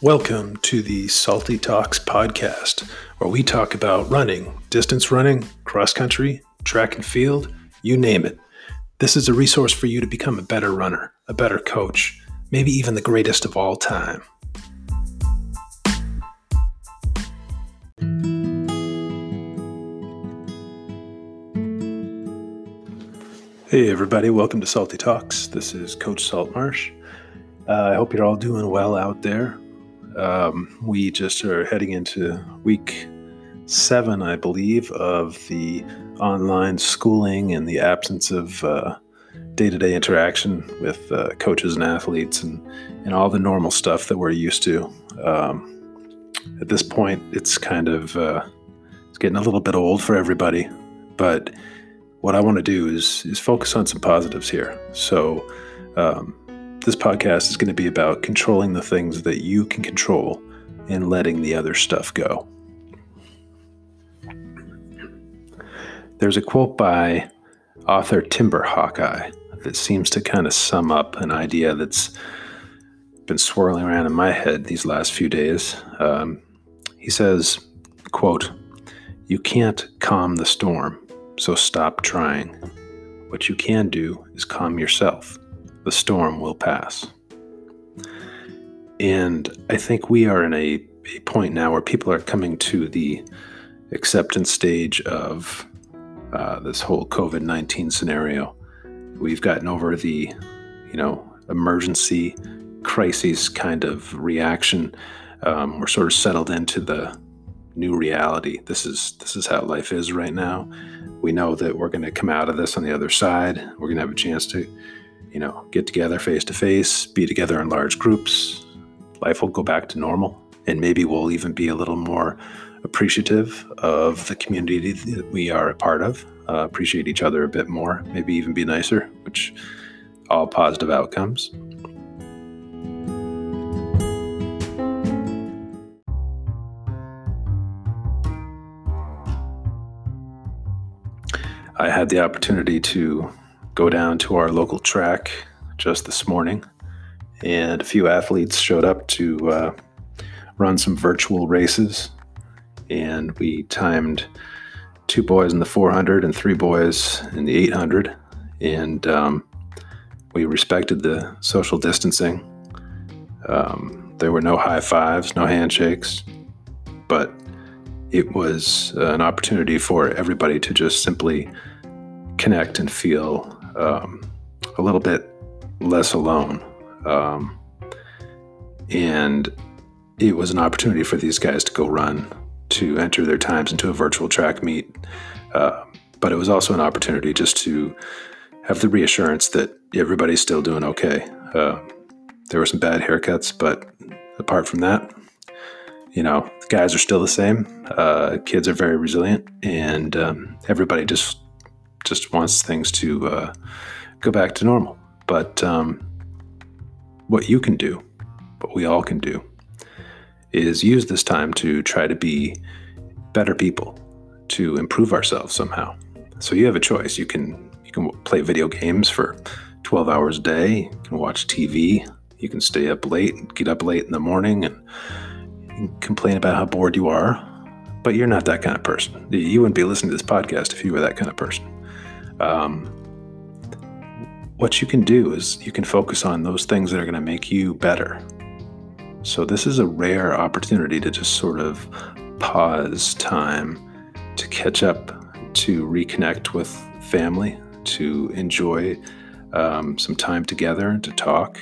Welcome to the Salty Talks podcast, where we talk about running, distance running, cross country, track and field, you name it. This is a resource for you to become a better runner, a better coach, maybe even the greatest of all time. Hey, everybody, welcome to Salty Talks. This is Coach Saltmarsh. Uh, I hope you're all doing well out there. Um, we just are heading into week seven, I believe, of the online schooling and the absence of day to day interaction with uh, coaches and athletes and, and all the normal stuff that we're used to. Um, at this point, it's kind of uh, it's getting a little bit old for everybody, but what I want to do is is focus on some positives here. So um, this podcast is going to be about controlling the things that you can control and letting the other stuff go. There's a quote by author Timber Hawkeye that seems to kind of sum up an idea that's been swirling around in my head these last few days. Um, he says, quote, You can't calm the storm, so stop trying. What you can do is calm yourself the storm will pass. And I think we are in a, a point now where people are coming to the acceptance stage of uh, this whole COVID 19 scenario. We've gotten over the, you know, emergency crises kind of reaction. Um, we're sort of settled into the new reality. This is this is how life is right now. We know that we're going to come out of this on the other side. We're going to have a chance to you know, get together face to face, be together in large groups. Life will go back to normal. And maybe we'll even be a little more appreciative of the community that we are a part of, uh, appreciate each other a bit more, maybe even be nicer, which all positive outcomes. I had the opportunity to go down to our local track just this morning, and a few athletes showed up to uh, run some virtual races. And we timed two boys in the 400 and three boys in the 800. And um, we respected the social distancing. Um, there were no high fives, no handshakes, but it was an opportunity for everybody to just simply connect and feel um, a little bit less alone. Um, and it was an opportunity for these guys to go run, to enter their times into a virtual track meet. Uh, but it was also an opportunity just to have the reassurance that everybody's still doing okay. Uh, there were some bad haircuts, but apart from that, you know, guys are still the same. Uh, kids are very resilient, and um, everybody just just wants things to uh, go back to normal. But um, what you can do, what we all can do, is use this time to try to be better people, to improve ourselves somehow. So you have a choice. You can you can play video games for 12 hours a day. You can watch TV. You can stay up late, get up late in the morning, and, and complain about how bored you are. But you're not that kind of person. You wouldn't be listening to this podcast if you were that kind of person um, what you can do is you can focus on those things that are going to make you better. So, this is a rare opportunity to just sort of pause time to catch up, to reconnect with family, to enjoy um, some time together, to talk,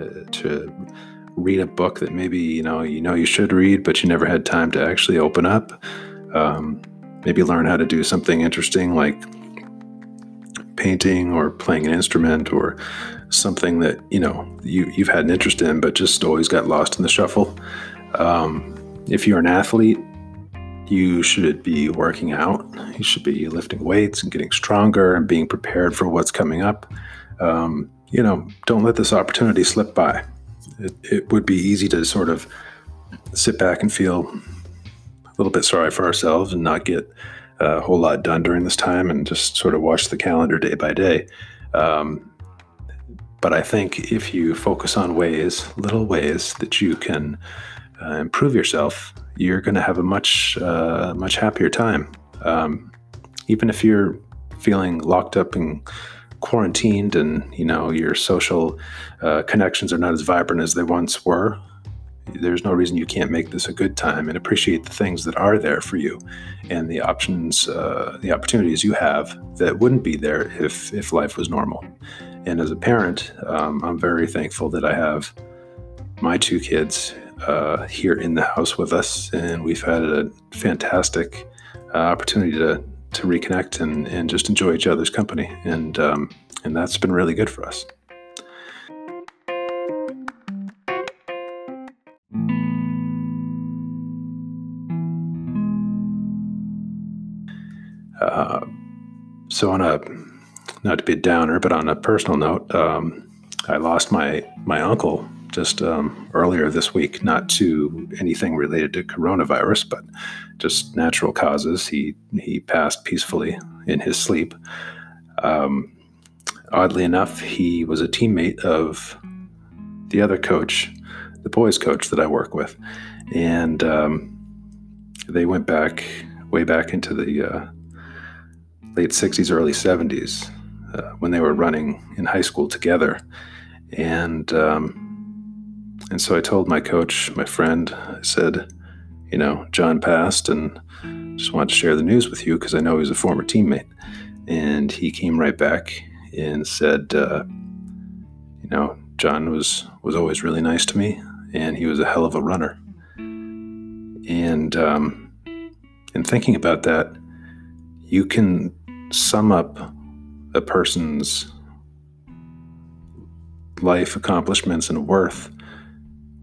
uh, to read a book that maybe you know you know you should read, but you never had time to actually open up. Um, maybe learn how to do something interesting like painting or playing an instrument or something that you know you, you've had an interest in but just always got lost in the shuffle. Um, if you're an athlete you should be working out. You should be lifting weights and getting stronger and being prepared for what's coming up. Um, you know don't let this opportunity slip by. It, it would be easy to sort of sit back and feel a little bit sorry for ourselves and not get a whole lot done during this time and just sort of watch the calendar day by day. Um, But I think if you focus on ways, little ways that you can uh, improve yourself, you're going to have a much, uh, much happier time. Um, even if you're feeling locked up and quarantined and you know your social uh, connections are not as vibrant as they once were there's no reason you can't make this a good time and appreciate the things that are there for you and the options uh, the opportunities you have that wouldn't be there if if life was normal. And as a parent um, i'm very thankful that i have my two kids uh, here in the house with us and we've had a fantastic uh, opportunity to to reconnect and, and just enjoy each other's company. And um, and that's been really good for us so on a not to be a downer, but on a personal note, um, I lost my my uncle just um, earlier this week. Not to anything related to coronavirus, but just natural causes. He he passed peacefully in his sleep. Um, oddly enough, he was a teammate of the other coach, the boys' coach that I work with, and um, they went back way back into the uh, late 60s, early 70s uh, when they were running in high school together. And, um, and so I told my coach, my friend, I said, you know, John passed and just wanted to share the news with you because I know he was a former teammate. And he came right back and said, uh, you know, John was, was always really nice to me and he was a hell of a runner. And, um, and thinking about that, you can sum up a person's life accomplishments and worth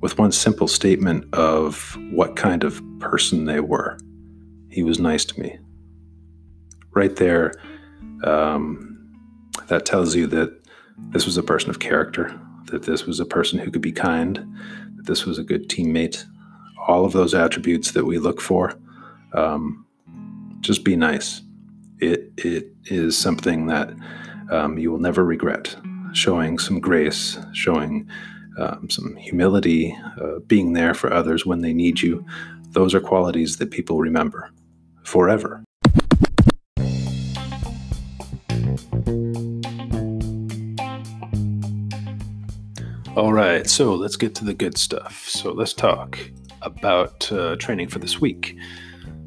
with one simple statement of what kind of person they were. He was nice to me. Right there, um, that tells you that this was a person of character, that this was a person who could be kind, that this was a good teammate. All of those attributes that we look for. Um, just be nice it it is something that um, you will never regret. Showing some grace, showing um, some humility, uh, being there for others when they need you. Those are qualities that people remember forever. All right, so let's get to the good stuff. So let's talk about uh, training for this week.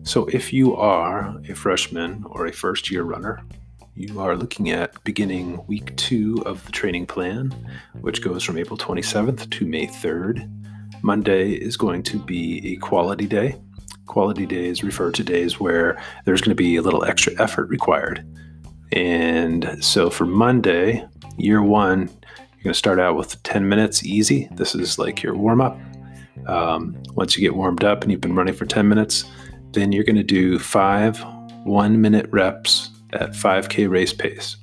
So, if you are a freshman or a first year runner, you are looking at beginning week two of the training plan, which goes from April 27th to May 3rd. Monday is going to be a quality day. Quality days refer to days where there's going to be a little extra effort required. And so for Monday, year one, you're going to start out with 10 minutes easy. This is like your warm up. Um, once you get warmed up and you've been running for 10 minutes, then you're going to do five one minute reps at 5K race pace.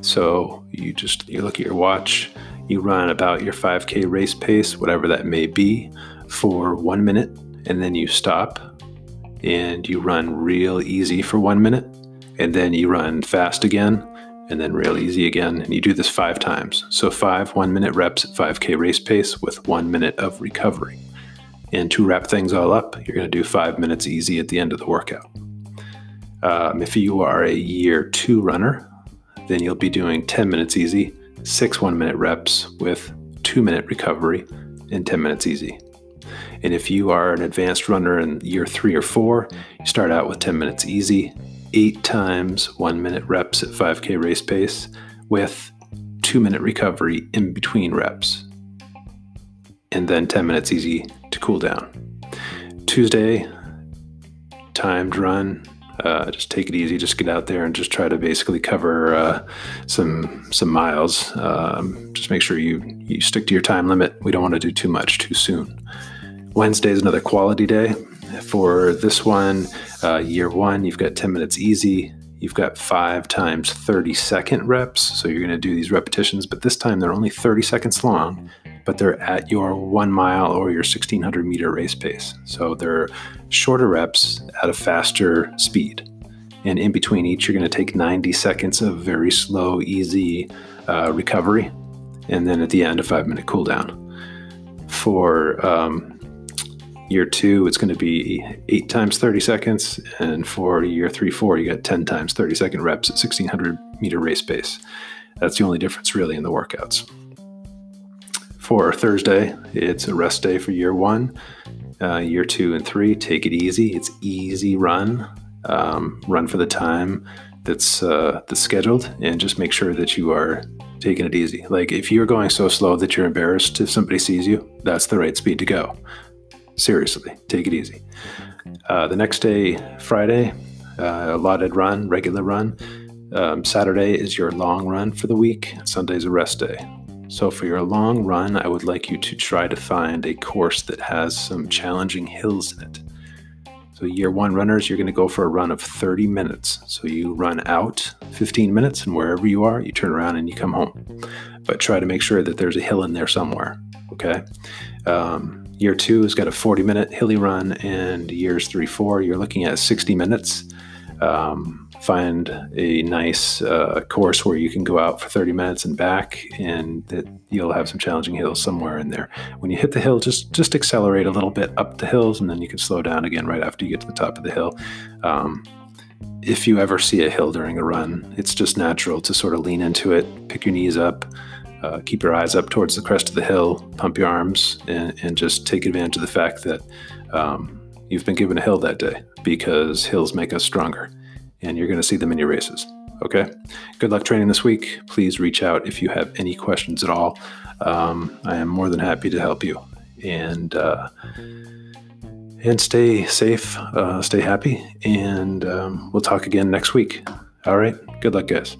So you just you look at your watch, you run about your 5K race pace, whatever that may be, for one minute, and then you stop and you run real easy for one minute, and then you run fast again, and then real easy again. And you do this five times. So five one minute reps at 5K race pace with one minute of recovery. And to wrap things all up, you're going to do five minutes easy at the end of the workout. Um, if you are a year two runner, then you'll be doing 10 minutes easy, six one minute reps with two minute recovery, and 10 minutes easy. And if you are an advanced runner in year three or four, you start out with 10 minutes easy, eight times one minute reps at 5K race pace with two minute recovery in between reps and then 10 minutes easy to cool down. Tuesday, timed run. Uh, just take it easy. Just get out there and just try to basically cover uh, some some miles. Um, just make sure you you stick to your time limit. We don't want to do too much too soon. Wednesday is another quality day. For this one, uh, year one, you've got 10 minutes easy. You've got five times 30 second reps. So you're going to do these repetitions, but this time they're only 30 seconds long but they're at your one mile or your 1600 meter race pace. So they're shorter reps at a faster speed. And in between each, you're going to take 90 seconds of very slow, easy uh, recovery. and then at the end, a five minute cool down. For um, year two, it's going to be eight times 30 seconds. And for year three, four, you got 10 times 30 second reps at 1600 meter race pace. That's the only difference really in the workouts. For Thursday, it's a rest day for year one. Uh, year two and three, take it easy. It's easy run. Um, run for the time that's uh, that's scheduled, and just make sure that you are taking it easy. Like if you're going so slow that you're embarrassed if somebody sees you, that's the right speed to go. Seriously, take it easy. Uh, the next day, Friday, uh, allotted run, regular run. Um, Saturday is your long run for the week. Sunday's a rest day. So for your long run, I would like you to try to find a course that has some challenging hills in it. So, year one runners, you're going to go for a run of 30 minutes. So, you run out 15 minutes, and wherever you are, you turn around and you come home. But try to make sure that there's a hill in there somewhere. Okay. Um, year two has got a 40 minute hilly run, and years three, four, you're looking at 60 minutes. Um, find a nice uh, course where you can go out for 30 minutes and back and that you'll have some challenging hills somewhere in there. When you hit the hill just just accelerate a little bit up the hills and then you can slow down again right after you get to the top of the hill. Um, if you ever see a hill during a run it's just natural to sort of lean into it pick your knees up uh, keep your eyes up towards the crest of the hill pump your arms and, and just take advantage of the fact that um, you've been given a hill that day because hills make us stronger and you're going to see them in your races. Okay. Good luck training this week. Please reach out if you have any questions at all. Um, I am more than happy to help you. And uh, and stay safe, uh, stay happy, and um, we'll talk again next week. All right. Good luck, guys.